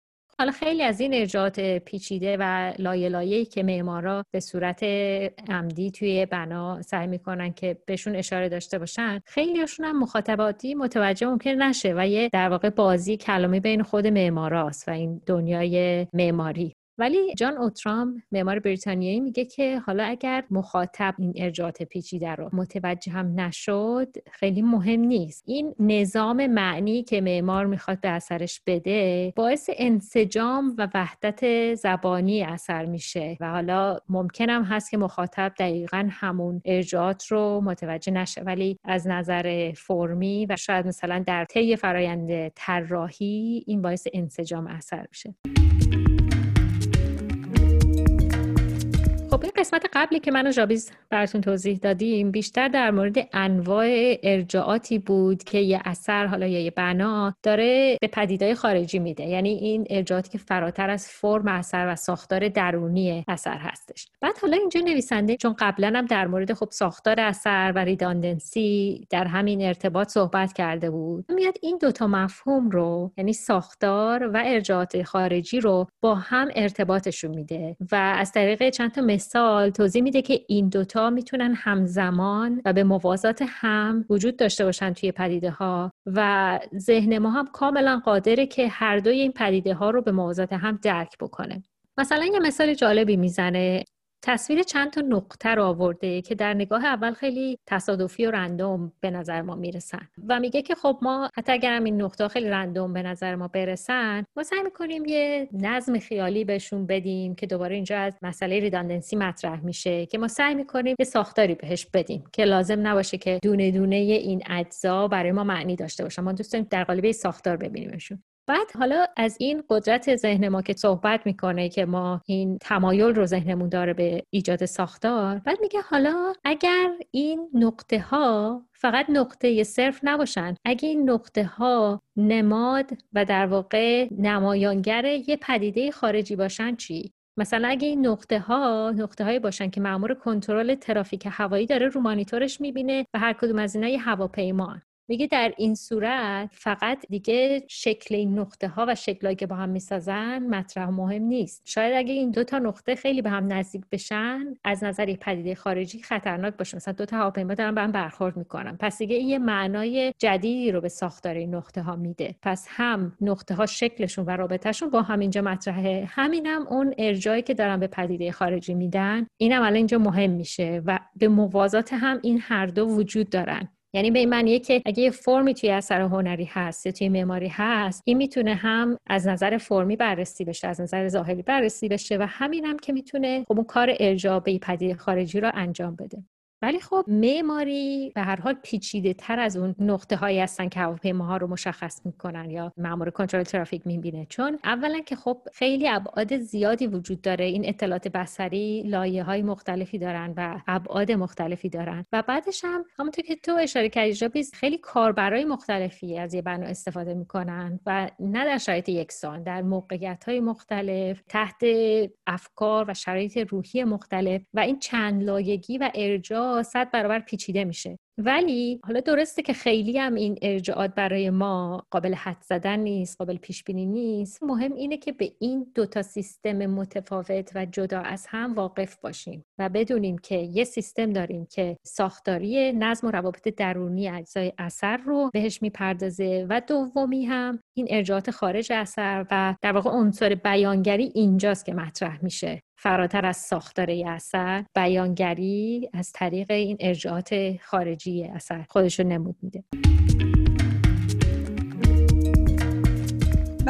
حالا خیلی از این ارجاعات پیچیده و لایه لایه‌ای که معمارا به صورت عمدی توی بنا سعی می‌کنن که بهشون اشاره داشته باشن خیلیشون هم مخاطباتی متوجه ممکن نشه و یه در واقع بازی کلامی بین خود معماراست و این دنیای معماری. ولی جان اوترام معمار بریتانیایی میگه که حالا اگر مخاطب این ارجاعات پیچیده رو متوجه هم نشد خیلی مهم نیست. این نظام معنی که معمار می‌خواد به اثرش بده باعث انسجام و وحدت زبانی اثر میشه و حالا ممکنم هست که مخاطب دقیقا همون ارجاعات رو متوجه نشه. ولی از نظر فرمی و شاید مثلا در طی فرایند طراحی این باعث انسجام اثر میشه. قسمت قبلی که من و جابیز براتون توضیح دادیم بیشتر در مورد انواع ارجاعاتی بود که یه اثر حالا یا یه بنا داره به پدیدهای خارجی میده. یعنی این ارجاعاتی که فراتر از فرم اثر و ساختار درونی اثر هستش. بعد حالا اینجا نویسنده چون قبلا هم در مورد خب ساختار اثر و ریداندنسی در همین ارتباط صحبت کرده بود میاد این دوتا مفهوم رو یعنی ساختار و ارجاعات خارجی رو با هم ارتباطشون میده و از طریق چند تا مثال توضیح میده که این دوتا می‌تونن همزمان و به موازات هم وجود داشته باشن توی پدیده ها و ذهن ما هم کاملا قادره که هر دوی این پدیده ها رو به موازات هم درک بکنه. مثلا یه مثال جالبی می‌زنه. تصویر چند تا نقطه رو آورده که در نگاه اول خیلی تصادفی و رندوم به نظر ما می‌رسن و میگه که خب ما حتی اگر این نقطه خیلی رندوم به نظر ما برسن ما سعی می‌کنیم یه نظم خیالی بهشون بدیم که دوباره اینجا از مسئله ریداندنسی مطرح میشه که ما سعی می‌کنیم یه ساختاری بهش بدیم که لازم نباشه که دونه دونه این اجزا برای ما معنی داشته باشن ما دوست داریم در قالب ساختار ببینیمشون. بعد حالا از این قدرت ذهن ما که صحبت می‌کنه که ما این تمایل رو ذهنمون داره به ایجاد ساختار بعد میگه حالا اگر این نقطه ها فقط نقطه صرف نباشن اگه این نقطه ها نماد و در واقع نمایانگر یه پدیده خارجی باشن چی؟ مثلا اگه این نقطه ها نقطه هایی باشن که مأمور کنترل ترافیک هوایی داره رو مانیتورش می‌بینه و هر کدوم از اینا یه هواپیما. میگه در این صورت فقط دیگه شکل این نقطه ها و شکلهایی که با هم می‌سازن مطرح مهم نیست. شاید اگه این دو تا نقطه خیلی به هم نزدیک بشن از نظر پدیده خارجی خطرناک باشه. مثلا دو تا هواپیما دارن به هم برخورد می‌کنن. پس دیگه این یه معنای جدیدی رو به ساختار این نقطه ها میده. پس هم نقطه ها شکلشون و رابطهشون با هم اینجا مطرحه. همینم اون ارجایی که دارن به پدیده خارجی میدن. اینم الان اینجا مهم میشه و به موازات هم این هر دو وجود دارن. یعنی به این معنیه که اگه یه فرمی توی اثر هنری هست یا توی معماری هست این می‌تونه هم از نظر فرمی بررسی بشه از نظر ظاهری بررسی بشه و همین هم که می‌تونه خب اون کار ارجاع به پدیده خارجی رو انجام بده. ولی خب معماری به هر حال پیچیده تر از اون نقطه هایی هستن که هواپیماها رو مشخص می‌کنن یا مامور کنترل ترافیک می‌بینه. چون اولا که خب خیلی ابعاد زیادی وجود داره. این اطلاعات بصری لایه های مختلفی دارن و ابعاد مختلفی دارن. و بعدش هم همونطور که تو اشاره کردی خیلی کاربرای مختلفی از یه بنا استفاده می‌کنن و نه در شرایط یکسان در موقعیت های مختلف تحت افکار و شرایط روحی مختلف. و این چند لایگی و ارجاع صد برابر پیچیده میشه. ولی حالا درسته که خیلی هم این ارجاعات برای ما قابل حد زدن نیست قابل پیش بینی نیست. مهم اینه که به این دوتا سیستم متفاوت و جدا از هم واقف باشیم و بدونیم که یه سیستم داریم که ساختاری نظم و روابط درونی اجزای اثر رو بهش می‌پردازه و دومی هم این ارجاعات خارج اثر و در واقع عنصر بیانگری اینجاست که مطرح میشه. فراتر از ساختار اثر بیانگری از طریق این ارجاعات خارجی اثر خودش رو نمود میده.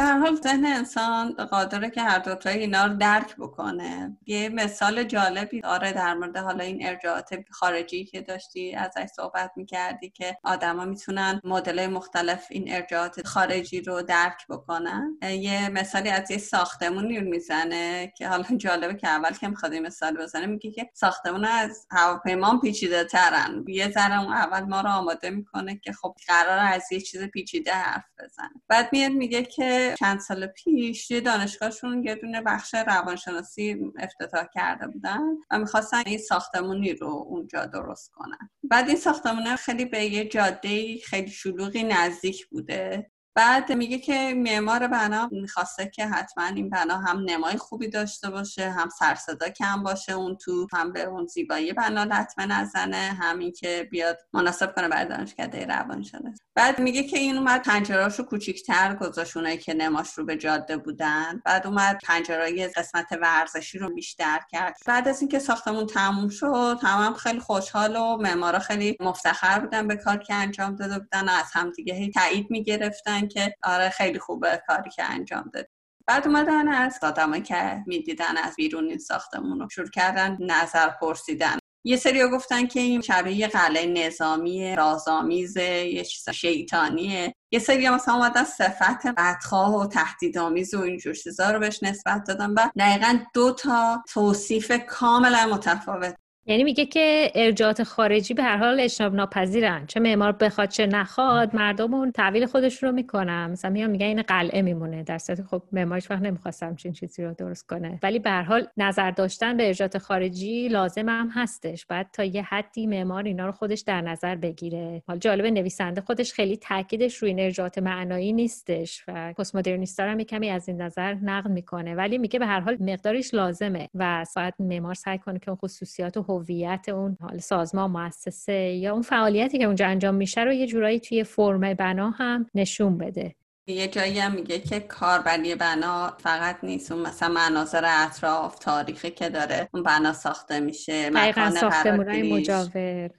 حال ذهن انسان قادره که هر دوتای اینا رو درک بکنه. یه مثال جالبی داره در مورد حالا این ارجاعات خارجی که داشتی ازش صحبت می‌کردی که آدما می‌تونن مدل مختلف این ارجاعات خارجی رو درک بکنن. یه مثالی از یه ساختمونی می‌زنه که حالا جالبه که اول که می‌خواد مثال بزنه میگه که ساختمون از هواپیما پیچیده ترن. یه ذره اول ما رو آماده می‌کنه که خب قرار از یه چیز پیچیده حرف بزنه. بعد میاد میگه که چند سال پیش یه دانشگاهشون یه دونه بخش روانشناسی افتتاح کرده بودن و می‌خواستن این ساختمونی رو اونجا درست کنن. بعد این ساختمونه خیلی به یه جاده خیلی شلوغی نزدیک بوده. بعد میگه که معمار بنا می‌خواسته که حتما این بنا هم نمای خوبی داشته باشه هم سرصدا کم باشه اون تو هم به اون زیبایی بنا لطمه نزنه همین که بیاد مناسب کنه برای دانشکده روانشناسی بعد میگه که این اومد پنجراشو کوچیکتر گذاشونه که نماش رو به جاده بودن. بعد اومد پنجرهای قسمت ورزشی رو بیشتر کرد. بعد از اینکه ساختمون تموم شد تمام خیلی خوشحال و معمارا خیلی مفتخر بودن به کار که انجام داده بودن و از همدیگه تایید می‌گرفتن که آره خیلی خوبه کاری که انجام داد بعد اومدن از آدمایی که می‌دیدن از بیرون این ساختمون رو شروع کردن نظر پرسیدن. یه سری گفتن که این شبیه قلعه نظامی رازآمیز یه چیز شیطانیه. یه سری مثلا اومدن صفت بدخواه و تهدیدآمیز و اینجور چیزا رو بهش نسبت دادن. و دقیقا دو تا توصیف کاملا متفاوت یعنی میگه که ارجاعات خارجی به هر حال اجتناب ناپذیرن چه معمار بخواد چه نخواد مردم اون تحویل خودش رو می‌کنن. مثلا میگن میگن این قلعه میمونه. در صورتی خب معمارش وقت نمی‌خواستم چین چیزی رو درست کنه. ولی به هر حال نظر داشتن به ارجاعات خارجی لازم هم هستش. بعد تا یه حدی معمار اینا رو خودش در نظر بگیره. حال جالب نویسنده خودش خیلی تاکیدش روی این ارجاعات معنایی نیستش و پست مدرنیستا هم کمی از این نظر نقد می‌کنه. ولی میگه به هر حال مقدارش لازمه و ساعت معمار سعی کنه که اون خصوصیات هویت اون حال سازمان مؤسسه یا اون فعالیتی که اونجا انجام میشه رو یه جورایی توی فرم بنا هم نشون بده. یه جایی هم میگه که کاربری بنا فقط نیست. اون مثلا مناظر اطراف تاریخی که داره اون بنا ساخته میشه دقیقا ساختمونای مجاور.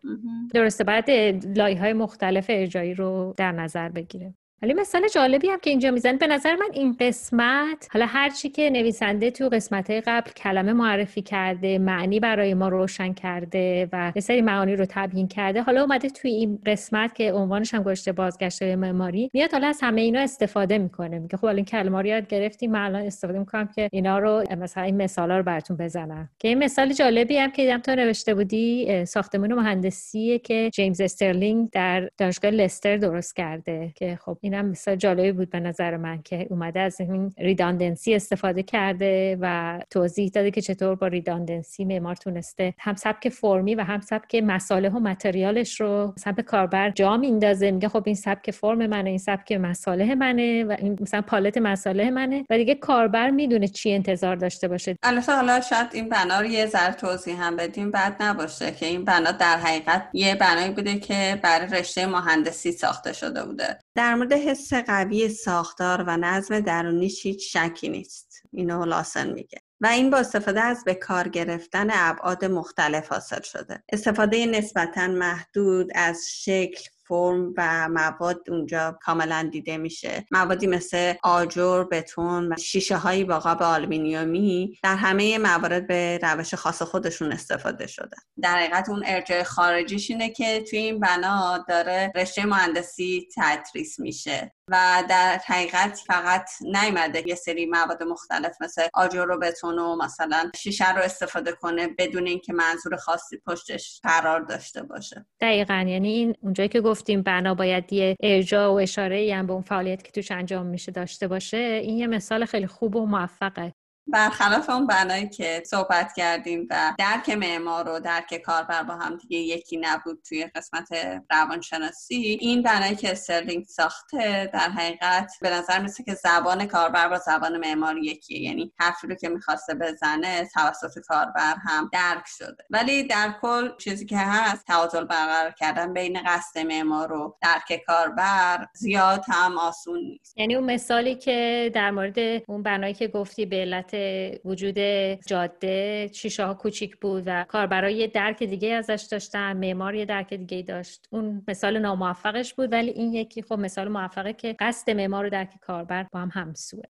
درسته. بعد لایه های مختلف ارجایی رو در نظر بگیره. ولی مثال جالبی هم که اینجا می‌زنه به نظر من این قسمت حالا هرچی که نویسنده تو قسمت قبل کلمه معرفی کرده معنی برای ما روشن کرده و یه سری معانی رو تبیین کرده حالا اومده توی این قسمت که عنوانش هم گشته بازگشت معماری میاد حالا از همه اینا استفاده می‌کنه. میگه خب الان کلمه رو یاد گرفتیم من الان استفاده می‌کنم که اینا رو مثلا این مثالا رو براتون بزنم. که این مثال جالبی هم که دیدم تو نوشته بودی ساختمان مهندسی که جیمز استرلینگ در دانشگاه لستر درست کرده. که خب اینم مثال جالبی بود به نظر من که اومده از این ریداندنسی استفاده کرده و توضیح داده که چطور با ریداندنسی معمار تونسته هم سبک فرمی و هم سبک مساله و متریالش رو سبک کاربر جا میندازه میگه خب این سبک فرم منه این سبک مساله منه و این مثلا پالت مساله منه و دیگه کاربر می‌دونه چی انتظار داشته باشه. البته حالا شاید این بنا رو یه ذره توضیح هم بدیم بعد نباشه که این بنا در حقیقت یه بنایی بوده که برای رشته مهندسی ساخته شده بوده. در مورد حس قوی ساختار و نظم درونیش هیچ شکی نیست. اینو لاسن میگه. و این با استفاده از به کار گرفتن ابعاد مختلف حاصل شده. استفاده نسبتا محدود از شکل فرم و مواد اونجا کاملا دیده میشه. موادی مثل آجر بتون و شیشه هایی با قاب آلومینیومی در همه موارد به روش خاص خودشون استفاده شده. در حقیقت اون ارجاع خارجیش اینه که توی این بنا داره رشته مهندسی تدریس میشه. و در حقیقت فقط نیومده یه سری مواد مختلف مثل آجر و بتون و مثلا شیشه رو استفاده کنه بدون اینکه منظور خاصی پشتش قرار داشته باشه. دقیقا. یعنی این اونجایی که گفتیم بنا باید یه ارجاع و اشاره هم به اون فعالیت که توش انجام میشه داشته باشه این یه مثال خیلی خوب و موفقه. برخلاف اون بنایی که صحبت کردیم و درک معمار و درک کاربر با هم دیگه یکی نبود توی قسمت روانشناسی این بنایی که استرلینگ ساخته در حقیقت به نظر مثل که زبان کاربر با زبان معمار یکیه. یعنی حرفی رو که می‌خواسته بزنه توسط کاربر هم درک شده. ولی در کل چیزی که هست تعادل برقرار کردن بین قصد معمار و درک کاربر زیاد هم آسون نیست. یعنی اون مثالی که در مورد اون بنایی که گفتی به علت وجود جاده شیشه ها کوچیک بود و کاربرای درک دیگه ازش داشتن معمار یه درک دیگه داشت. اون مثال ناموفقش بود ولی این یکی خب مثال موفقه که قصد معمار و درک کاربر با هم همسوه.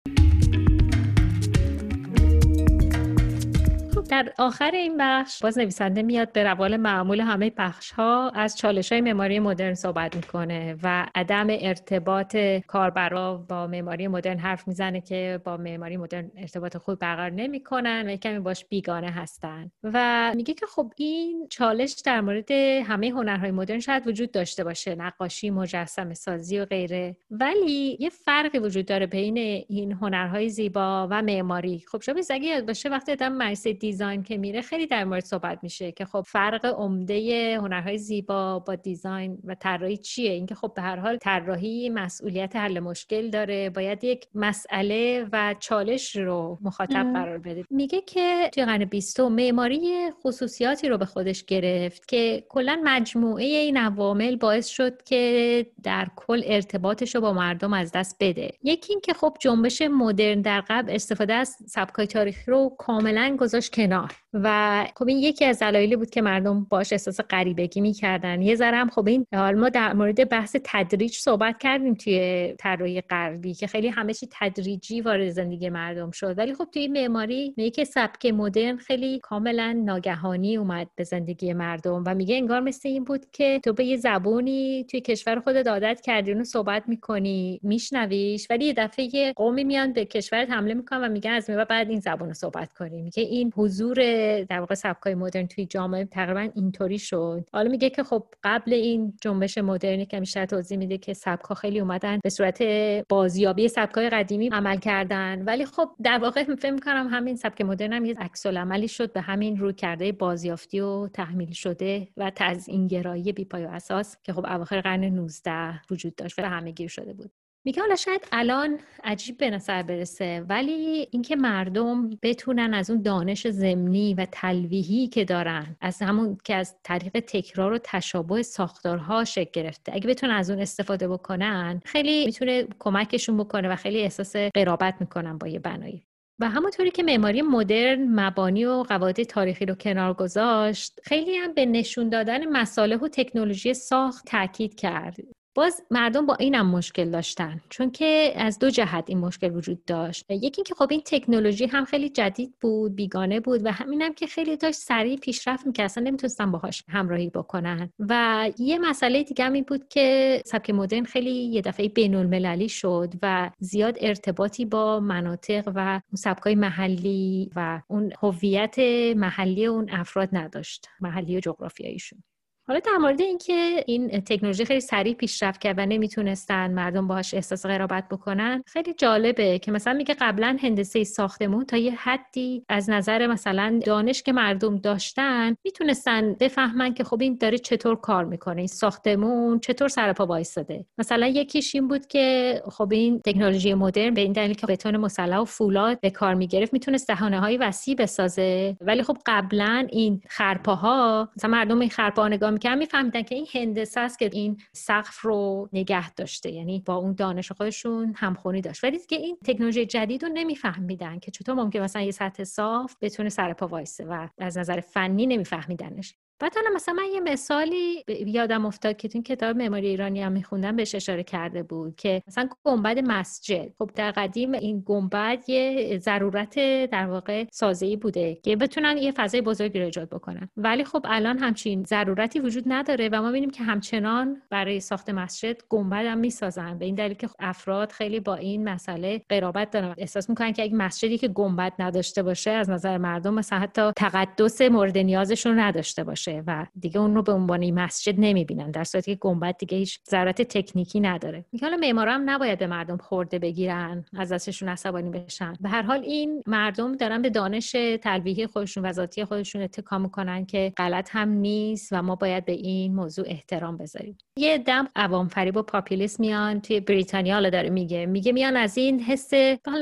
در آخر این بخش باز نویسنده میاد به روال معمول همه بخش ها از چالش های معماری مدرن صحبت می‌کنه و عدم ارتباط کاربرا با معماری مدرن حرف می‌زنه که با معماری مدرن ارتباط خوب برقرار نمی‌کنن و کمی باش بیگانه هستن. و میگه که خب این چالش در مورد همه هنرهای مدرن شاید وجود داشته باشه نقاشی مجسمه سازی و غیره. ولی یه فرقی وجود داره بین این هنرهای زیبا و معماری. خب شما اگه یاد باشه وقتی آدم مدرسه دیزاین که میره خیلی در مورد صحبت میشه که خب فرق عمده هنرهای زیبا با دیزاین و طراحی چیه؟ اینکه خب به هر حال طراحی مسئولیت حل مشکل داره. باید یک مسئله و چالش رو مخاطب قرار بده. میگه که توی قرن بیستم معماری خصوصیاتی رو به خودش گرفت که کلا مجموعه این عوامل باعث شد که در کل ارتباطش رو با مردم از دست بده. یکی اینکه خب جنبش مدرن در قبل استفاده از سبکای تاریخی رو کاملا گذاشت کنار و خب این یکی از دلایلی بود که مردم باش احساس غریبگی می‌کردن. یه ذره هم خب این حال ما در مورد بحث تدریج صحبت کردیم توی طراحی غربی که خیلی همه چی تدریجی وارد زندگی مردم شد. ولی خب توی معماری میگه سبک مدرن خیلی کاملا ناگهانی اومد به زندگی مردم و میگه انگار مثل این بود که تو به یه زبونی توی کشور خودت عادت کردی اونو صحبت می‌کنی میشنویش ولی یه دفعه یه قومی میان به کشورت حمله می‌کنن و میگن از بعد این زبون رو صحبت کنی. میگه این حضور در واقع سبکای مدرن توی جامعه تقریبا اینطوری شد. حالا میگه که خب قبل این جنبش مدرنی که بیشتر توضیح میده که سبکا خیلی اومدن به صورت بازیابی سبکای قدیمی عمل کردن. ولی خب در واقع فکر می‌کنم همین سبک مدرن هم یه عکس عملی شد به همین رو کرده بازیافتی و تحمیل شده و تزئینگرایی بیپای و اساس که خب اواخر قرن 19 وجود داشت و همه گیر شده بود. میگه حالا شاید الان عجیب به نظر برسه ولی اینکه مردم بتونن از اون دانش زمینی و تلویحی که دارن از همون که از طریق تکرار و تشابه ساختارها شکل گرفته اگه بتونن از اون استفاده بکنن خیلی می‌تونه کمکشون بکنه و خیلی احساس قرابت می‌کنن با یه بنایی. و همونطوری که معماری مدرن مبانی و قواعد تاریخی رو کنار گذاشت خیلی هم به نشون دادن مصالح و تکنولوژی ساخت تاکید کرد. باز مردم با اینم مشکل داشتن چون که از دو جهت این مشکل وجود داشت. یکی اینکه خب این تکنولوژی هم خیلی جدید بود بیگانه بود و همینم که خیلی داشت سریع پیشرفت می‌کرد اصلا نمی‌تونستن باهاش همراهی بکنن. و یه مسئله دیگه هم این بود که سبک مدرن خیلی یه دفعه بین المللی شد و زیاد ارتباطی با مناطق و اون سبکای محلی و اون هویت محلی اون افراد نداشت محلی و جغرافیاییشون. حالا در مورد اینکه این تکنولوژی خیلی سریع پیشرفت کرد و نمی‌تونستن مردم باهاش احساس قرابت بکنن خیلی جالبه که مثلا میگه قبلا هندسه ساختمون تا یه حدی از نظر مثلا دانش که مردم داشتن می‌تونستن بفهمن که خب این داره چطور کار می‌کنه این ساختمون چطور سر پا وایساده مثلا یکیش این بود که خب این تکنولوژی مدرن به این دلیل که بتون مسلح و فولاد به کار می‌گرفت می‌تونست دهانه های وسیع بسازه. ولی خب قبلا این خرپاها مثلا مردم این خرپاها نگاه می‌کنن میفهمیدن که این هندسه است که این سقف رو نگه داشته یعنی با اون دانش خودشون همخونی داشت. ولی که این تکنولوژی جدید رو نمیفهمیدن که چطور ممکن مثلا یه سطح صاف بتونه سر پا وایسه و از نظر فنی نمیفهمیدنش. بعد حالا مثلا من یه مثالی یادم افتاد که تو کتاب معماری ایرانی هم میخوندم بهش اشاره کرده بود که مثلا گنبد مسجد. خب در قدیم این گنبد یه ضرورت در واقع سازه‌ای بوده که بتونن یه فضای بزرگی رو ایجاد بکنن. ولی خب الان همچین ضرورتی وجود نداره و ما ببینیم که همچنان برای ساخت مسجد گنبد هم می‌سازن. به این دلیل که افراد خیلی با این مسئله قرابت دارن احساس می‌کنن که اگه مسجدی که گنبد نداشته باشه از نظر مردم مثلا حتی تقدس مورد نیازشون نداشته باشه. و دیگه اون رو به عنوان مسجد نمی‌بینن در صورتی که گنبد دیگه هیچ ضرورت تکنیکی نداره. میگه حالا معمارا هم نباید به مردم خورده بگیرن از دستشون عصبانی بشن. به هر حال این مردم دارن به دانش تلویحی خودشون و ذاتی خودشون اتکا می‌کنن که غلط هم نیست و ما باید به این موضوع احترام بذاریم. یه دم عوام فریب و پاپولیس میان توی بریتانیا حالا داره میگه. میگه میان از این حس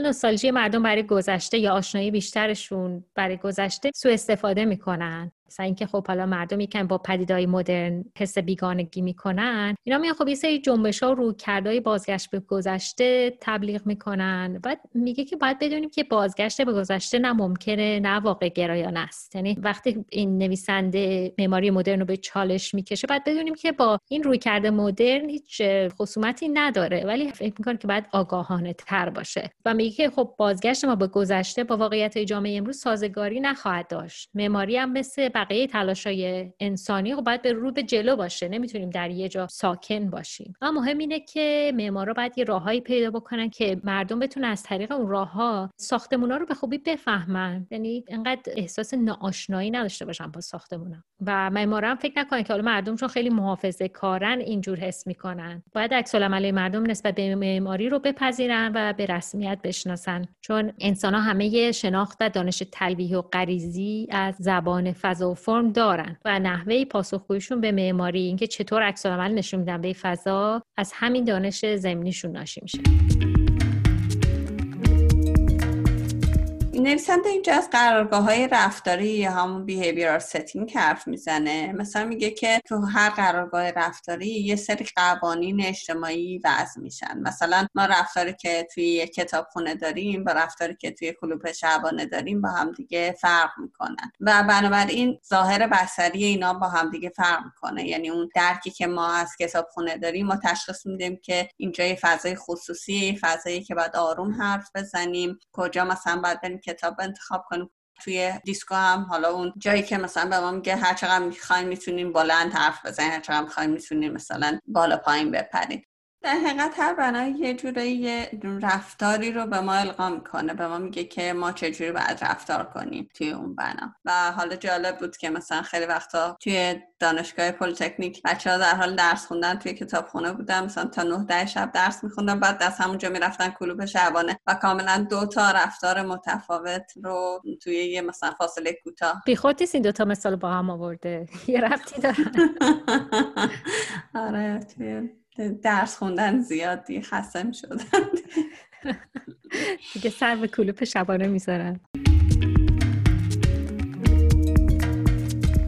نوستالژی مردم برای گذشته یا آشنایی بیشترشون برای گذشته سوء استفاده می‌کنن. مثلا اینکه خب حالا مردم یکم با پدیدهای مدرن حس بیگانگی می‌کنن اینا میان خب یه سری جنبش ها رو کردهای بازگشت به گذشته تبلیغ می‌کنن بعد میگه که باید بدونیم که بازگشت به گذشته نه ممکنه نه واقع گرایانه است. یعنی وقتی این نویسنده معماری مدرن رو به چالش می‌کشه باید بدونیم که با این روی کرده مدرن هیچ خصومتی نداره ولی فکر می‌کنه که باید آگاهانه تر باشه. و میگه که خب بازگشت ما به گذشته با واقعیت جامعه امروز سازگاری نخواهد داشت. معماری هم مثل بقیه تلاشای انسانی خب باید به رو به جلو باشه. نمی‌تونیم در یه جا ساکن باشیم. اما مهم اینه که معمارا باید یه راههایی پیدا بکنن که مردم بتونن از طریق اون راهها ساختمونا رو به خوبی بفهمن. یعنی اینقدر احساس ناآشنایی نداشته باشن با ساختمونا. و معمارا فکر نکنن که حالا مردم چون خیلی محافظه کارن اینجور حس می‌کنن. باید عکس مردم نسبت به معماری رو بپذیرن و به رسمیت بشناسن. چون انسان ها همه شناخت و دانش تلویحی و غریزی از زبان فضا و فرم دارن و نحوه پاسخگوییشون به معماری اینکه چطور عکس‌العمل نشون میدن به فضا از همین دانش ضمنیشون ناشی میشه. نویسنده اینجا از قرارگاه های رفتاری یا همون behavioral setting حرف می‌زنه. مثلا میگه که تو هر قرارگاه رفتاری یه سری قوانین اجتماعی وضع میشن. مثلا ما رفتاری که توی یه کتابخونه داریم با رفتاری که توی کلوب شبانه داریم با هم دیگه فرق می‌کنن. و بنابراین ظاهر بصری اینا با هم دیگه فرق می‌کنه. یعنی اون درکی که ما از کتابخونه داریم ما تشخیص میدیم که اینجا یه فضای خصوصی فضایی که باید آروم حرف بزنیم. کجا مثلا باید کتاب انتخاب کنیم. توی دیسکو هم حالا اون جایی که مثلا به ما میگه هر چقدر می‌خواین می‌تونین بلند حرف بزنین هر چقدر می‌خواین می‌تونین مثلا بالا پایین بپرین در حقیقت هر بنای یه جورایی رفتاری رو به ما القا می‌کنه. به ما میگه که ما چجوری باید رفتار کنیم توی اون بنا. و حالا جالب بود که مثلا خیلی وقتا توی دانشگاه پلیتکنیک بچه ها در حال درس خوندن توی کتابخونه بودن. مثلا تا نه ده شب درس میخوندن بعد از همونجا می‌رفتن کلوب شبانه و کاملا دو تا رفتار متفاوت رو توی یه مثلا فاصله کوتاه. بی خود این دو تا مثال با هم آورده. یه رفتی دارن آره توی درس خوندن زیادی خسته شدن. دیگه سر به کلوپ شبانه می‌ذارن.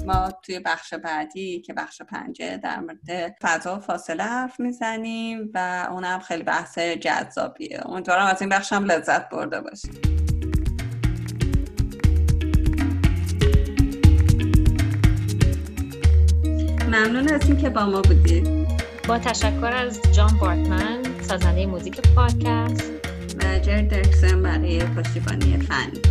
ما توی بخش بعدی که بخش پنجه در مورد فضا و فاصله حرف می‌زنیم و اونم خیلی بحث جذابیه. امیدوارم از این بخش هم لذت برده باشیم ممنون از اینکه با ما بودید. با تشکر از جان بارتمن سازنده موزیک پادکست. و جر درکسن برای پشتیبانی فنی